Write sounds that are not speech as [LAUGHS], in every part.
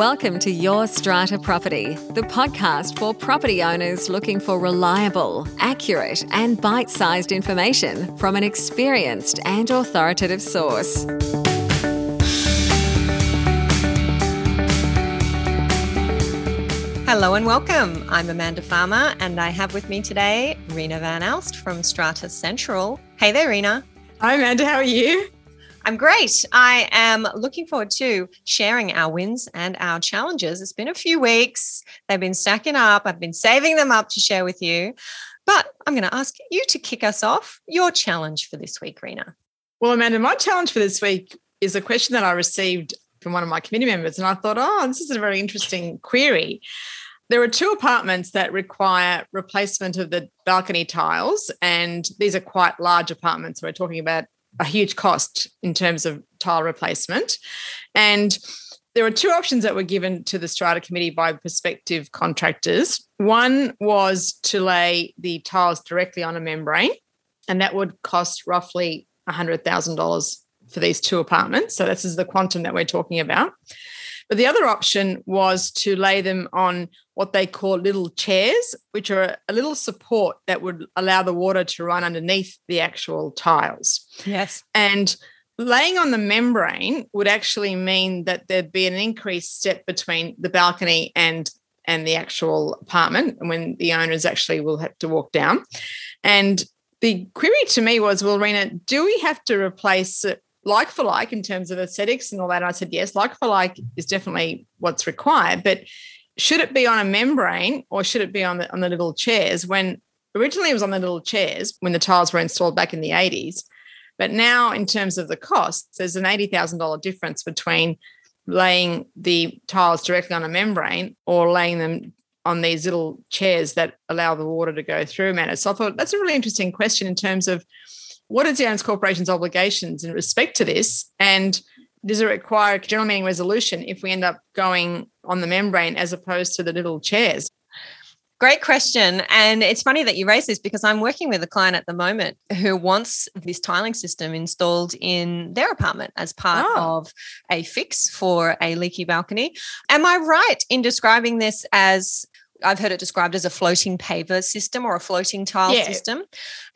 Welcome to Your Strata Property, the podcast for property owners looking for reliable, accurate, and bite sized information from an experienced and authoritative source. Hello and welcome. I'm Amanda Farmer, and I have with me today Rena Van Alst from Strata Central. Hey there, Rena. Hi, Amanda. How are you? I'm great. I am looking forward to sharing our wins and our challenges. It's been a few weeks, they've been stacking up. I've been saving them up to share with you. But I'm going to ask you to kick us off your challenge for this week, Rena. Well, Amanda, my challenge for this week is a question that I received from one of my committee members. And I thought, oh, this is a very interesting query. There are two apartments that require replacement of the balcony tiles, and these are quite large apartments. We're talking about a huge cost in terms of tile replacement. And there were two options that were given to the strata committee by prospective contractors. One was to lay the tiles directly on a membrane, and that would cost roughly $100,000 for these two apartments. So, this is the quantum that we're talking about. But the other option was to lay them on what they call little chairs, which are a little support that would allow the water to run underneath the actual tiles. Yes. And laying on the membrane would actually mean that there'd be an increased step between the balcony and and the actual apartment when the owners actually will have to walk down. And the query to me was, well, Rena, do we have to replace it like for like in terms of aesthetics and all that? And I said, yes, like for like is definitely what's required. But should it be on a membrane or should it be on the on the little chairs? When originally it was on the little chairs when the tiles were installed back in the 80s. But now, in terms of the costs, there's an $80,000 difference between laying the tiles directly on a membrane or laying them on these little chairs that allow the water to go through, man. So I thought that's a really interesting question in terms of what the owners corporation's obligations in respect to this? And does it require a general meeting resolution if we end up going on the membrane as opposed to the little chairs? Great question. And it's funny that you raise this because I'm working with a client at the moment who wants this tiling system installed in their apartment as part oh. of a fix for a leaky balcony. Am I right in describing this as I've heard it described as a floating paver system or a floating tile yeah. system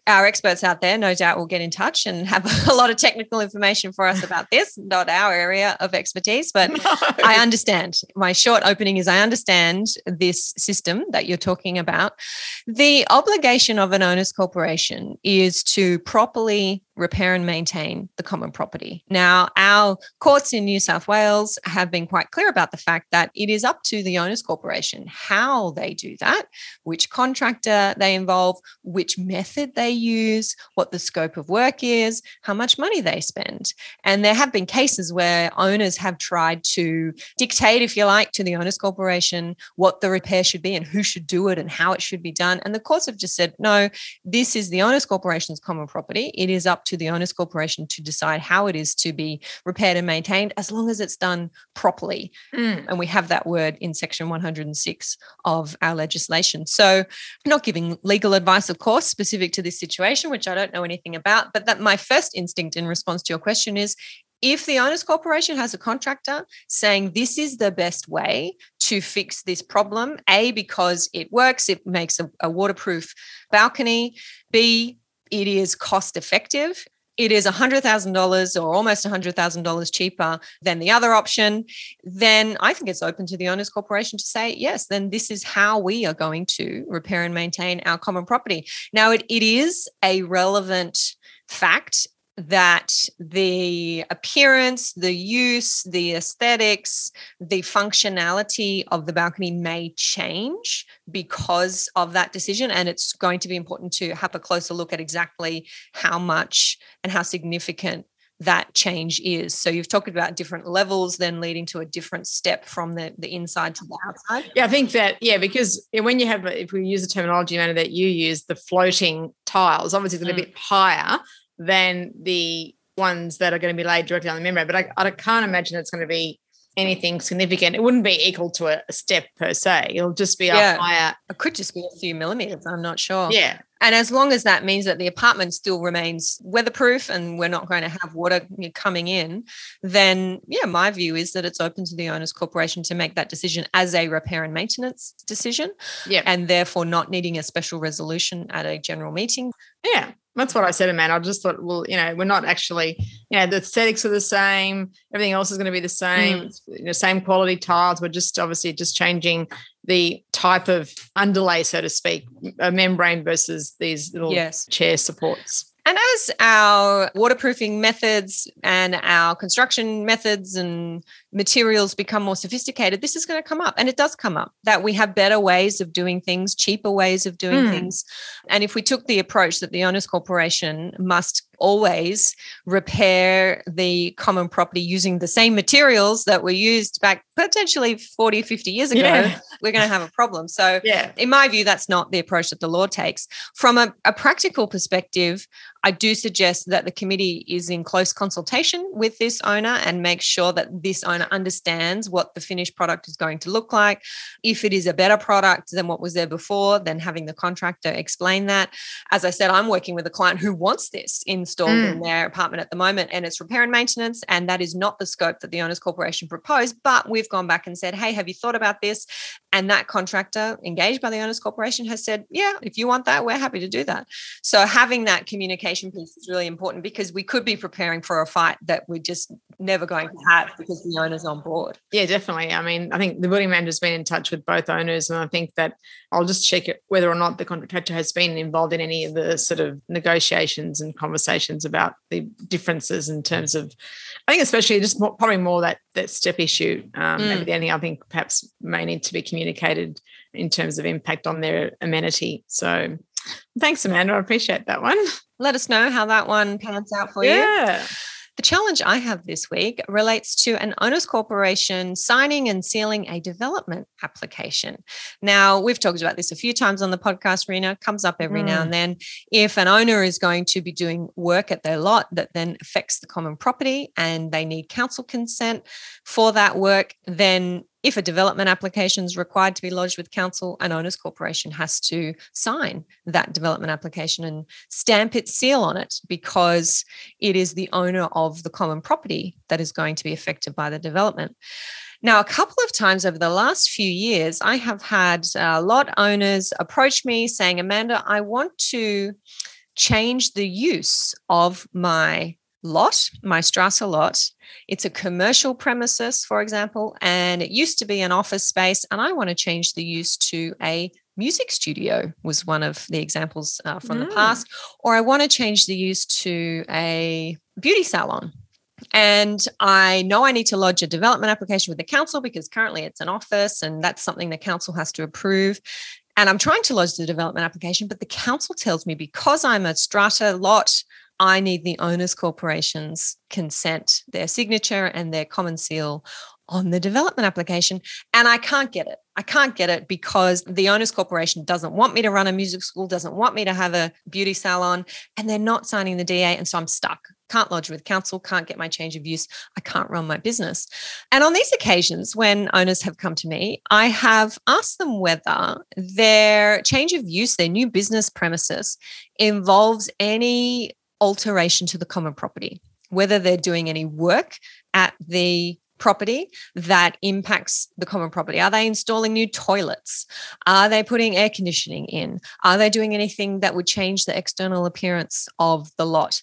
our experts out there, no doubt, will get in touch and have [LAUGHS] a lot of technical information for us about this, not our area of expertise. But no. I understand. My short opening is I understand this system that you're talking about. The obligation of an owner's corporation is to properly repair and maintain the common property. Now, our courts in New South Wales have been quite clear about the fact that it is up to the owners corporation how they do that, which contractor they involve, which method they use, what the scope of work is, how much money they spend. And there have been cases where owners have tried to dictate, if you like, to the owners corporation what the repair should be and who should do it and how it should be done. And the courts have just said, no, this is the owners corporation's common property. It is up to the owners corporation to decide how it is to be repaired and maintained as long as it's done properly. Mm. And we have that word in section 106 of our legislation. So, I'm not giving legal advice, of course, specific to this situation, which I don't know anything about, but that my first instinct in response to your question is if the owners corporation has a contractor saying this is the best way to fix this problem a because it works it makes a, a waterproof balcony b it is cost effective. It is $100,000 or almost $100,000 cheaper than the other option. Then I think it's open to the owners corporation to say, yes, then this is how we are going to repair and maintain our common property. Now, it, it is a relevant fact that the appearance, the use, the aesthetics, the functionality of the balcony may change because of that decision. And it's going to be important to have a closer look at exactly how much and how significant that change is. So you've talked about different levels, then leading to a different step from the, the inside to the outside. Yeah, I think that, yeah, because when you have, if we use the terminology manner that you use, the floating tiles, obviously it's a little mm. bit higher than the ones that are going to be laid directly on the membrane. But I, I can't imagine it's going to be anything significant. It wouldn't be equal to a, a step per se. It'll just be yeah. a higher. It could just be a few millimeters. I'm not sure. Yeah. And as long as that means that the apartment still remains weatherproof and we're not going to have water coming in, then yeah, my view is that it's open to the owners corporation to make that decision as a repair and maintenance decision. Yeah. And therefore not needing a special resolution at a general meeting. Yeah. That's what I said, man. I just thought, well, you know, we're not actually, you know, the aesthetics are the same. Everything else is going to be the same. Mm. You know, same quality tiles. We're just obviously just changing the type of underlay, so to speak, a membrane versus these little yes. chair supports. And as our waterproofing methods and our construction methods and materials become more sophisticated, this is going to come up. And it does come up that we have better ways of doing things, cheaper ways of doing mm. things. And if we took the approach that the Owners Corporation must always repair the common property using the same materials that were used back potentially 40, 50 years ago, yeah. we're going to have a problem. So, yeah. in my view, that's not the approach that the law takes. From a, a practical perspective, I do suggest that the committee is in close consultation with this owner and make sure that this owner understands what the finished product is going to look like. If it is a better product than what was there before, then having the contractor explain that. As I said, I'm working with a client who wants this installed mm. in their apartment at the moment, and it's repair and maintenance. And that is not the scope that the Owners Corporation proposed. But we've gone back and said, hey, have you thought about this? And that contractor engaged by the Owners Corporation has said, yeah, if you want that, we're happy to do that. So having that communication piece is really important because we could be preparing for a fight that we're just never going to have because the owner's on board. Yeah, definitely. I mean, I think the building manager's been in touch with both owners, and I think that I'll just check it whether or not the contractor has been involved in any of the sort of negotiations and conversations about the differences in terms of, I think especially just more, probably more that that step issue. Um, mm. Maybe the only I think perhaps may need to be communicated in terms of impact on their amenity. So thanks, Amanda. I appreciate that one. Let us know how that one pans out for yeah. you. Yeah. The challenge I have this week relates to an owners corporation signing and sealing a development application. Now, we've talked about this a few times on the podcast, Rena, comes up every mm. now and then. If an owner is going to be doing work at their lot that then affects the common property and they need council consent for that work, then if a development application is required to be lodged with council, an owners corporation has to sign that development application and stamp its seal on it because it is the owner of the common property that is going to be affected by the development. Now, a couple of times over the last few years, I have had uh, lot owners approach me saying, Amanda, I want to change the use of my lot, my strata lot. It's a commercial premises, for example, and it used to be an office space, and I want to change the use to a music studio was one of the examples uh, from mm. the past or i want to change the use to a beauty salon and I know I need to lodge a development application with the council because currently it's an office and that's something the council has to approve. And I'm trying to lodge the development application, but the council tells me because I'm a strata lot I need the owners corporation's consent, their signature and their common seal on the development application. And I can't get it. I can't get it because the owners corporation doesn't want me to run a music school, doesn't want me to have a beauty salon, and they're not signing the DA. And so I'm stuck. Can't lodge with council, can't get my change of use. I can't run my business. And on these occasions, when owners have come to me, I have asked them whether their change of use, their new business premises, involves any alteration to the common property, whether they're doing any work at the property that impacts the common property? Are they installing new toilets? Are they putting air conditioning in? Are they doing anything that would change the external appearance of the lot?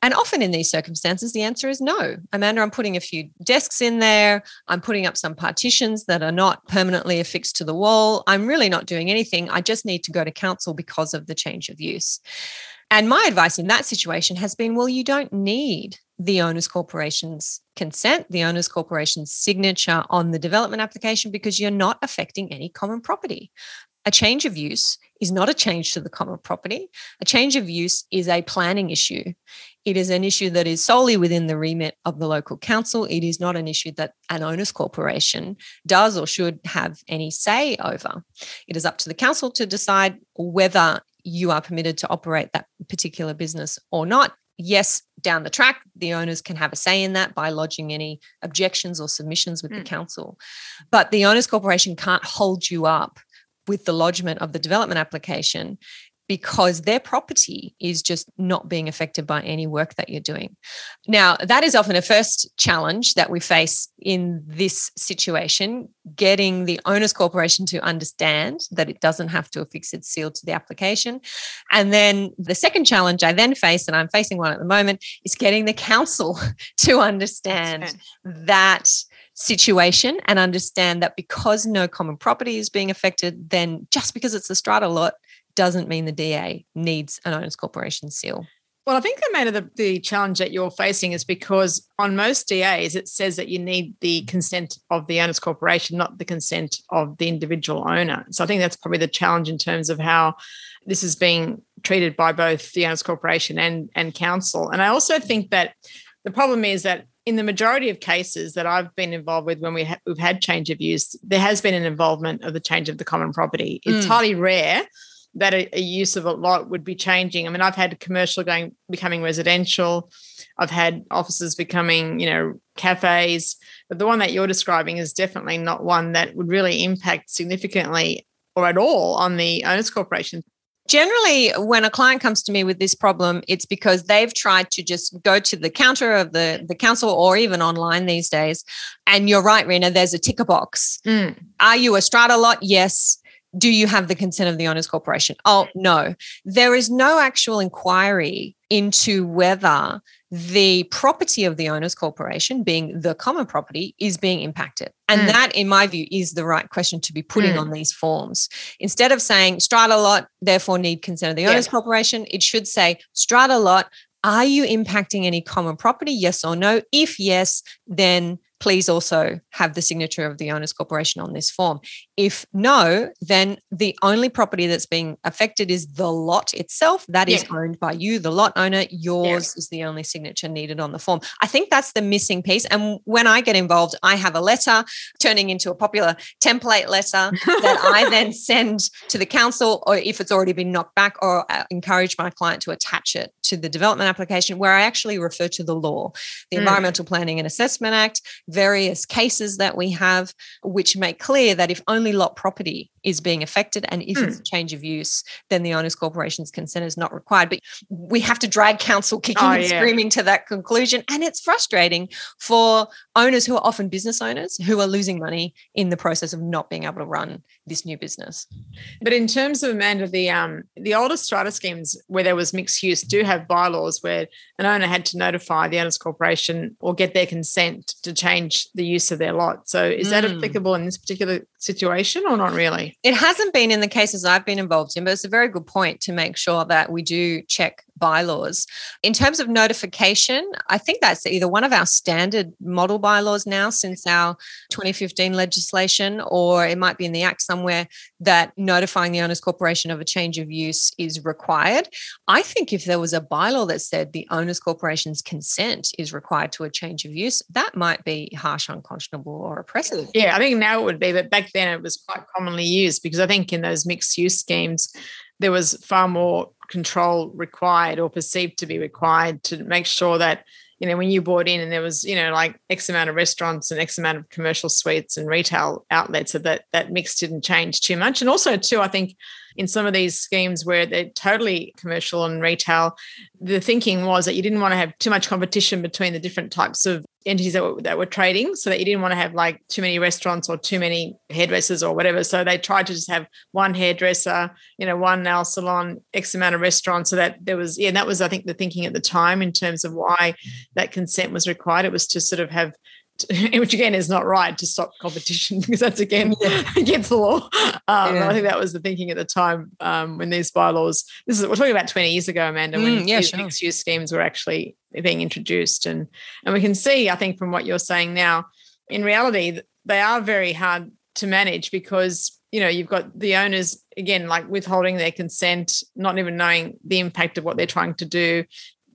And often in these circumstances, the answer is no. Amanda, I'm putting a few desks in there. I'm putting up some partitions that are not permanently affixed to the wall. I'm really not doing anything. I just need to go to council because of the change of use. And my advice in that situation has been well, you don't need the owners corporation's consent, the owners corporation's signature on the development application because you're not affecting any common property. A change of use is not a change to the common property. A change of use is a planning issue. It is an issue that is solely within the remit of the local council. It is not an issue that an owners corporation does or should have any say over. It is up to the council to decide whether you are permitted to operate that particular business or not. Yes, down the track, the owners can have a say in that by lodging any objections or submissions with mm. the hmm. council. But the owners corporation can't hold you up with the lodgement of the development application because their property is just not being affected by any work that you're doing. Now, that is often a first challenge that we face in this situation getting the owner's corporation to understand that it doesn't have to affix its seal to the application. And then the second challenge I then face, and I'm facing one at the moment, is getting the council [LAUGHS] to understand that situation and understand that because no common property is being affected, then just because it's a strata lot doesn't mean the DA needs an owner's corporation seal. Well, I think the main of the, the challenge that you're facing is because on most DAs, it says that you need the consent of the owner's corporation, not the consent of the individual owner. So I think that's probably the challenge in terms of how this is being treated by both the owner's corporation and, and council. And I also think that the problem is that in the majority of cases that I've been involved with when we ha- we've had change of use, there has been an involvement of the change of the common property. It's mm. highly rare that a, a, use of a lot would be changing. I mean, I've had commercial going becoming residential. I've had offices becoming, you know, cafes. But the one that you're describing is definitely not one that would really impact significantly or at all on the owners corporation. Generally, when a client comes to me with this problem, it's because they've tried to just go to the counter of the, the council or even online these days. And you're right, Rena, there's a ticker box. Mm. Are you a strata lot? Yes do you have the consent of the owners corporation oh no there is no actual inquiry into whether the property of the owners corporation being the common property is being impacted and mm. that in my view is the right question to be putting mm. on these forms instead of saying strata lot therefore need consent of the owners yeah. corporation it should say strata lot are you impacting any common property yes or no if yes then please also have the signature of the owners corporation on this form. If no, then the only property that's being affected is the lot itself. That is yeah. owned by you, the lot owner. Yours yeah. is the only signature needed on the form. I think that's the missing piece. And when I get involved, I have a letter turning into a popular template letter that I [LAUGHS] then send to the council, or if it's already been knocked back, or uh, encourage my client to attach it to the development application, where I actually refer to the law, the mm. Environmental Planning and Assessment Act various cases that we have, which make clear that if only lot property is being affected and if mm. it's a change of use, then the owners corporation's consent is not required. But we have to drag council kicking oh, and yeah. screaming to that conclusion. And it's frustrating for owners who are often business owners who are losing money in the process of not being able to run this new business. But in terms of Amanda, the um the older strata schemes where there was mixed use do have bylaws where an owner had to notify the owners corporation or get their consent to change the use of their lot. So is mm. that applicable in this particular situation or not really? It hasn't been in the cases I've been involved in, but it's a very good point to make sure that we do check bylaws. In terms of notification, I think that's either one of our standard model bylaws now since our 2015 legislation, or it might be in the Act somewhere that notifying the owners corporation of a change of use is required. I think if there was a bylaw that said the owners corporation's consent is required to a change of use, that might be harsh, unconscionable, or oppressive. Yeah, I think now it would be, but back then it was quite commonly used because I think in those mixed use schemes, there was far more control required or perceived to be required to make sure that you know when you bought in and there was you know like x amount of restaurants and x amount of commercial suites and retail outlets so that that mix didn't change too much. And also too i think in some of these schemes where they're totally commercial and retail, the thinking was that you didn't want to have too much competition between the different types of entities that were, that were trading so that you didn't want to have like too many restaurants or too many hairdressers or whatever. So they tried to just have one hairdresser you know one nail salon x amount of restaurants so that there was yeah that was i think the thinking at the time in terms of why that consent was required. It was to sort of have [LAUGHS] which again is not right to stop competition [LAUGHS] because that's again [LAUGHS] against the law. Um, yeah. I think that was the thinking at the time um, when these bylaws. This is we're talking about twenty years ago, Amanda, when mm, yeah, these sure. mixed use schemes were actually being introduced, and and we can see, I think, from what you're saying now, in reality, they are very hard to manage because you know you've got the owners again like withholding their consent not even knowing the impact of what they're trying to do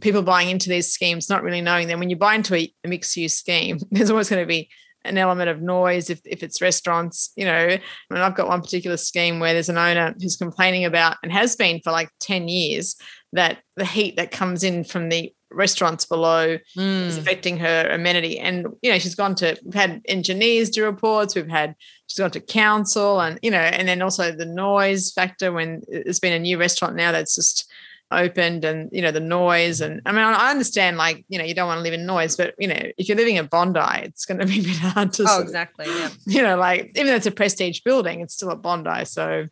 people buying into these schemes not really knowing them when you buy into a, mixed use scheme [LAUGHS] there's always going to be an element of noise if, if it's restaurants, you know. I mean, I've got one particular scheme where there's an owner who's complaining about and has been for like 10 years that the heat that comes in from the restaurants below mm. is affecting her amenity. And, you know, she's gone to, we've had engineers do reports, we've had, she's gone to council and, you know, and then also the noise factor when there's been a new restaurant now that's just opened and you know the noise and i mean i understand like you know you don't want to live in noise but you know if you're living in bondi it's going to be a bit hard to oh exactly yeah. [LAUGHS] you know like even though it's a prestige building it's still at bondi so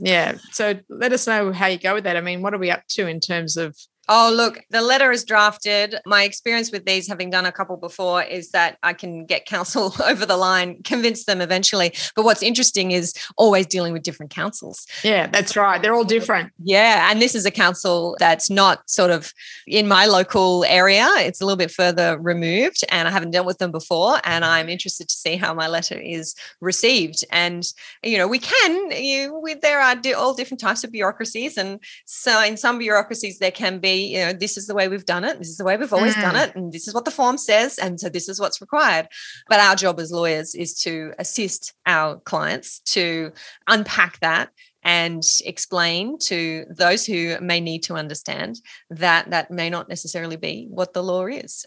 yeah. So let us know how you go with that. I mean what are we up to in terms of Oh, look, the letter is drafted. My experience with these, having done a couple before, is that I can get council [LAUGHS] over the line, convince them eventually. But what's interesting is always dealing with different councils. Yeah, that's right. They're all different. Yeah. And this is a council that's not sort of in my local area, it's a little bit further removed, and I haven't dealt with them before. And I'm interested to see how my letter is received. And, you know, we can, you, we, there are all different types of bureaucracies. And so in some bureaucracies, there can be you know, this is the way we've done it. This is the way we've always mm. done it. And this is what the form says. And so this is what's required. But our job as lawyers is to assist our clients to unpack that and explain to those who may need to understand that that may not necessarily be what the law is.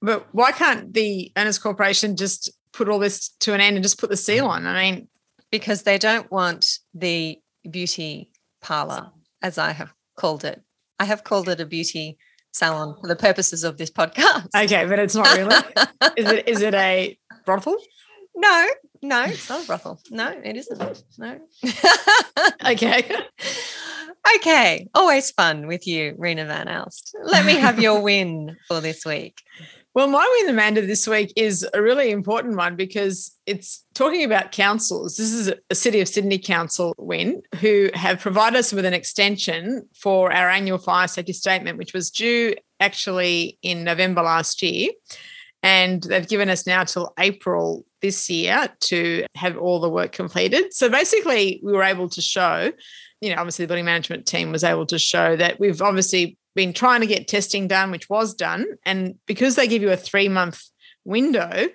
But why can't the owners corporation just put all this to an end and just put the seal on? I mean, because they don't want the beauty parlor, as I have called it, I have called it a beauty salon for the purposes of this podcast. Okay, but it's not really. [LAUGHS] is it is it a brothel? No, no, it's not a brothel. No, it isn't. No. [LAUGHS] okay. Okay. Always fun with you, Rena Van Alst. Let me have your [LAUGHS] win for this week. Well, my win, Amanda, this week is a really important one because it's talking about councils. This is a City of Sydney Council win who have provided us with an extension for our annual fire safety statement, which was due actually in November last year. And they've given us now till April this year to have all the work completed. So basically, we were able to show, you know, obviously the building management team was able to show that we've obviously been trying to get testing done, which was done. And because they give you a three month window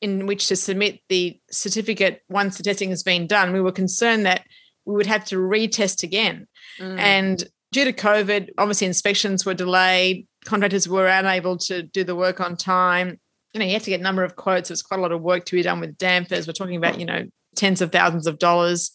in which to submit the certificate once the testing has been done, we were concerned that we would have to retest again. Mm. And due to COVID, obviously inspections were delayed, contractors were unable to do the work on time. You know, you have to get a number of quotes. There's quite a lot of work to be done with dampers. We're talking about, you know, tens of thousands of dollars.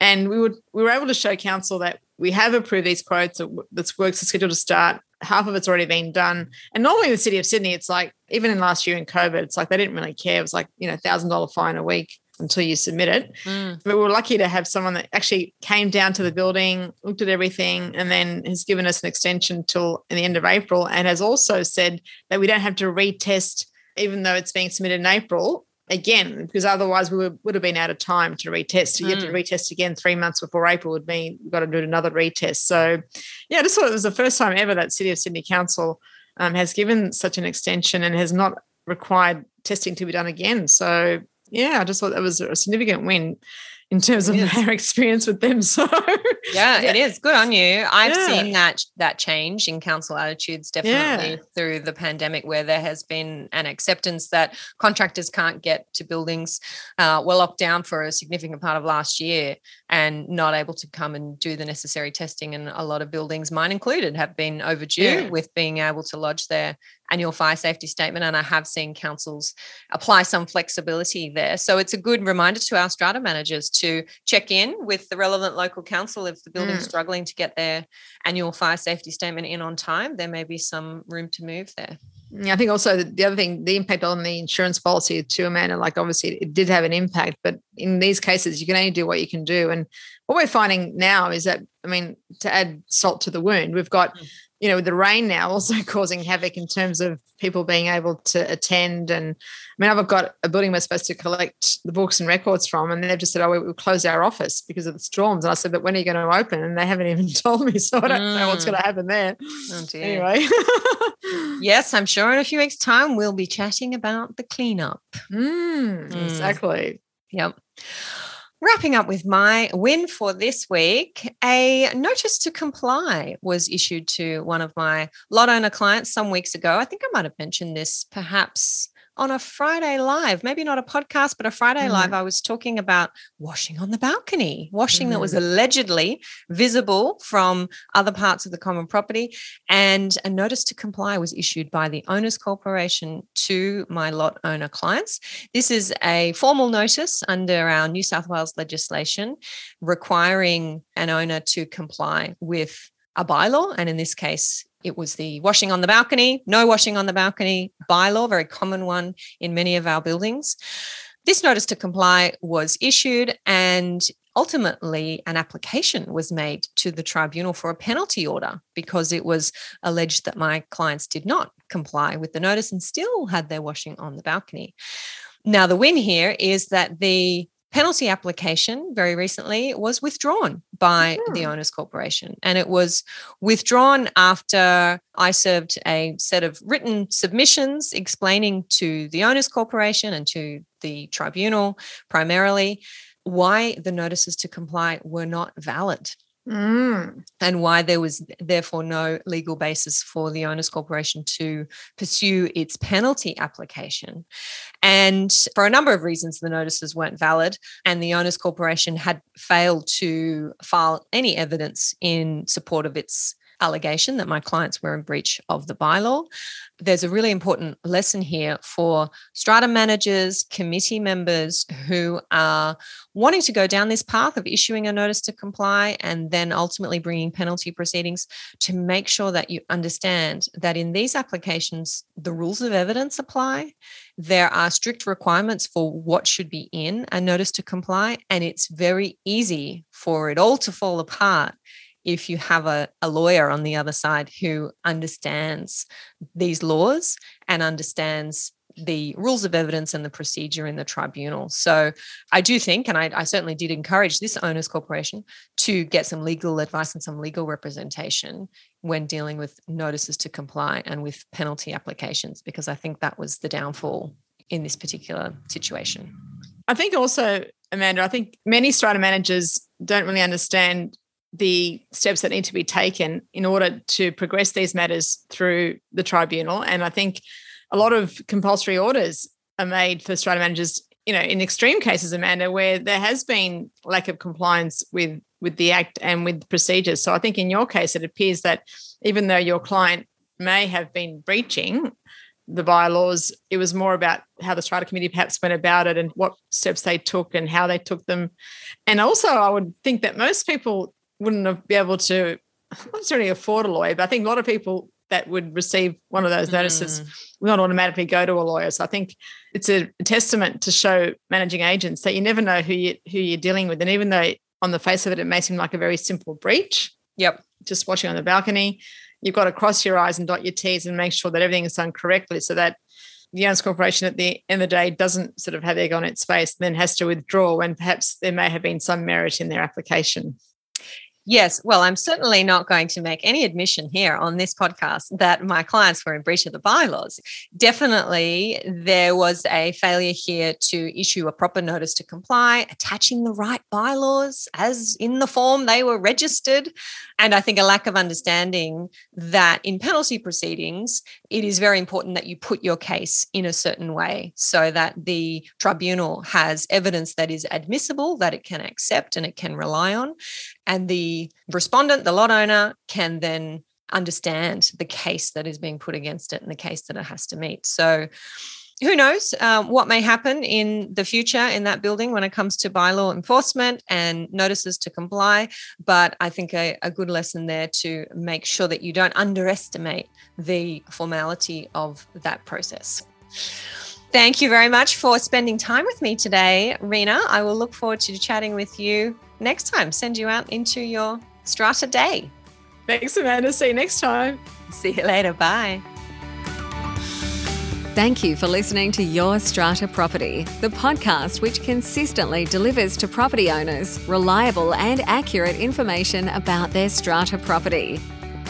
And we would we were able to show council that we have approved these quotes. This works are scheduled to start. Half of it's already been done. And normally in the city of Sydney, it's like even in last year in COVID, it's like they didn't really care. It was like you know thousand dollar fine a week until you submit it. Mm. But we are lucky to have someone that actually came down to the building, looked at everything, and then has given us an extension till in the end of April, and has also said that we don't have to retest even though it's being submitted in April again because otherwise we would, would have been out of time to retest. So you mm. have to retest again three months before April would mean we've got to do another retest. So yeah, this was the first time ever that City of Sydney Council um, has given such an extension and has not required testing to be done again. So yeah, I just thought that was a significant win in terms of their [LAUGHS] experience with them. So yeah, yeah, it is good on you. I've yeah. seen that that change in council attitudes definitely yeah. through the pandemic, where there has been an acceptance that contractors can't get to buildings. Uh, were locked down for a significant part of last year and not able to come and do the necessary testing. And a lot of buildings, mine included, have been overdue with being able to lodge their annual fire safety statement. And I have seen councils apply some flexibility there. So it's a good reminder to our strata managers to check in with the relevant local council if the building's mm. struggling to get their annual fire safety statement in on time. There may be some room to move there. I think also the other thing, the impact on the insurance policy too, Amanda, like obviously it did have an impact, but in these cases, you can only do what you can do. And what we're finding now is that, I mean, to add salt to the wound, we've got mm you know, the rain now [LAUGHS] also causing havoc in terms of people being able to attend. And I mean, I've got a building we're supposed to collect the books and records from, and they've just said, oh, we will close our office because of the storms. And I said, but when are you going to open? And they haven't even [LAUGHS] told me. So I don't mm. know what's going to mm. happen there. Oh, anyway. [LAUGHS] yes, I'm sure in a few weeks' time we'll be chatting about the cleanup. Mm, mm. Exactly. Yep. Wrapping up with my win for this week, a notice to comply was issued to one of my lot owner clients some weeks ago. I think I might have mentioned this perhaps on a Friday live, maybe not a podcast, but a Friday mm. live, I was talking about washing on the balcony, washing mm. that was mm. allegedly visible from other parts of the common property. And a notice to comply was issued by the Owners Corporation to my lot owner clients. This is a formal notice under our New South Wales legislation requiring an owner to comply with a bylaw. And in this case, it was the washing on the balcony, no washing on the balcony bylaw, very common one in many of our buildings. This notice to comply was issued, and ultimately, an application was made to the tribunal for a penalty order because it was alleged that my clients did not comply with the notice and still had their washing on the balcony. Now, the win here is that the penalty application very recently was withdrawn by the hmm. owners corporation and it was withdrawn after i served a set of written submissions explaining to the owners corporation and to the tribunal primarily why the notices to comply were not valid Mm. And why there was therefore no legal basis for the Owners Corporation to pursue its penalty application. And for a number of reasons, the notices weren't valid, and the Owners Corporation had failed to file any evidence in support of its allegation that my clients were in breach of the bylaw. There's a really important lesson here for strata managers, committee members who are wanting to go down this path of issuing a notice to comply and then ultimately bringing penalty proceedings to make sure that you understand that in these applications, the rules of evidence apply. There are strict requirements for what should be in a notice to comply, and it's very easy for it all to fall apart if you have a, a lawyer on the other side who understands these laws and understands the rules of evidence and the procedure in the tribunal. So I do think, and I, I, certainly did encourage this owners corporation to get some legal advice and some legal representation when dealing with notices to comply and with penalty applications, because I think that was the downfall in this particular situation. I think also, Amanda, I think many strata managers don't really understand the steps that need to be taken in order to progress these matters through the tribunal. And I think a lot of compulsory orders are made for strata managers, you know, in extreme cases, Amanda, where there has been lack of compliance with with the act and with procedures. So I think in your case, it appears that even though your client may have been breaching the bylaws, it was more about how the strata committee perhaps went about it and what steps they took and how they took them. And also, I would think that most people wouldn't have be able to not necessarily afford a lawyer, but I think a lot of people that would receive one of those notices mm. will not automatically go to a lawyer. So I think it's a testament to show managing agents that you never know who you who you're dealing with. And even though on the face of it, it may seem like a very simple breach. Yep. Just watching on the balcony. You've got to cross your I's and dot your T's and make sure that everything is done correctly so that the owners corporation at the end of the day doesn't sort of have egg on its face and then has to withdraw when perhaps there may have been some merit in their application. Yes. Well, I'm certainly not going to make any admission here on this podcast that my clients were in breach of the bylaws. Definitely, there was a failure here to issue a proper notice to comply, attaching the right bylaws as in the form they were registered. And I think a lack of understanding that in penalty proceedings, it is very important that you put your case in a certain way so that the tribunal has evidence that is admissible, that it can accept and it can rely on. And the respondent, the lot owner, can then understand the case that is being put against it and the case that it has to meet. So, who knows um, what may happen in the future in that building when it comes to bylaw enforcement and notices to comply. But I think a, a good lesson there to make sure that you don't underestimate the formality of that process. Thank you very much for spending time with me today, Rena. I will look forward to chatting with you next time. Send you out into your strata day. Thanks, Amanda. See you next time. See you later. Bye. Thank you for listening to Your Strata Property, the podcast which consistently delivers to property owners reliable and accurate information about their strata property.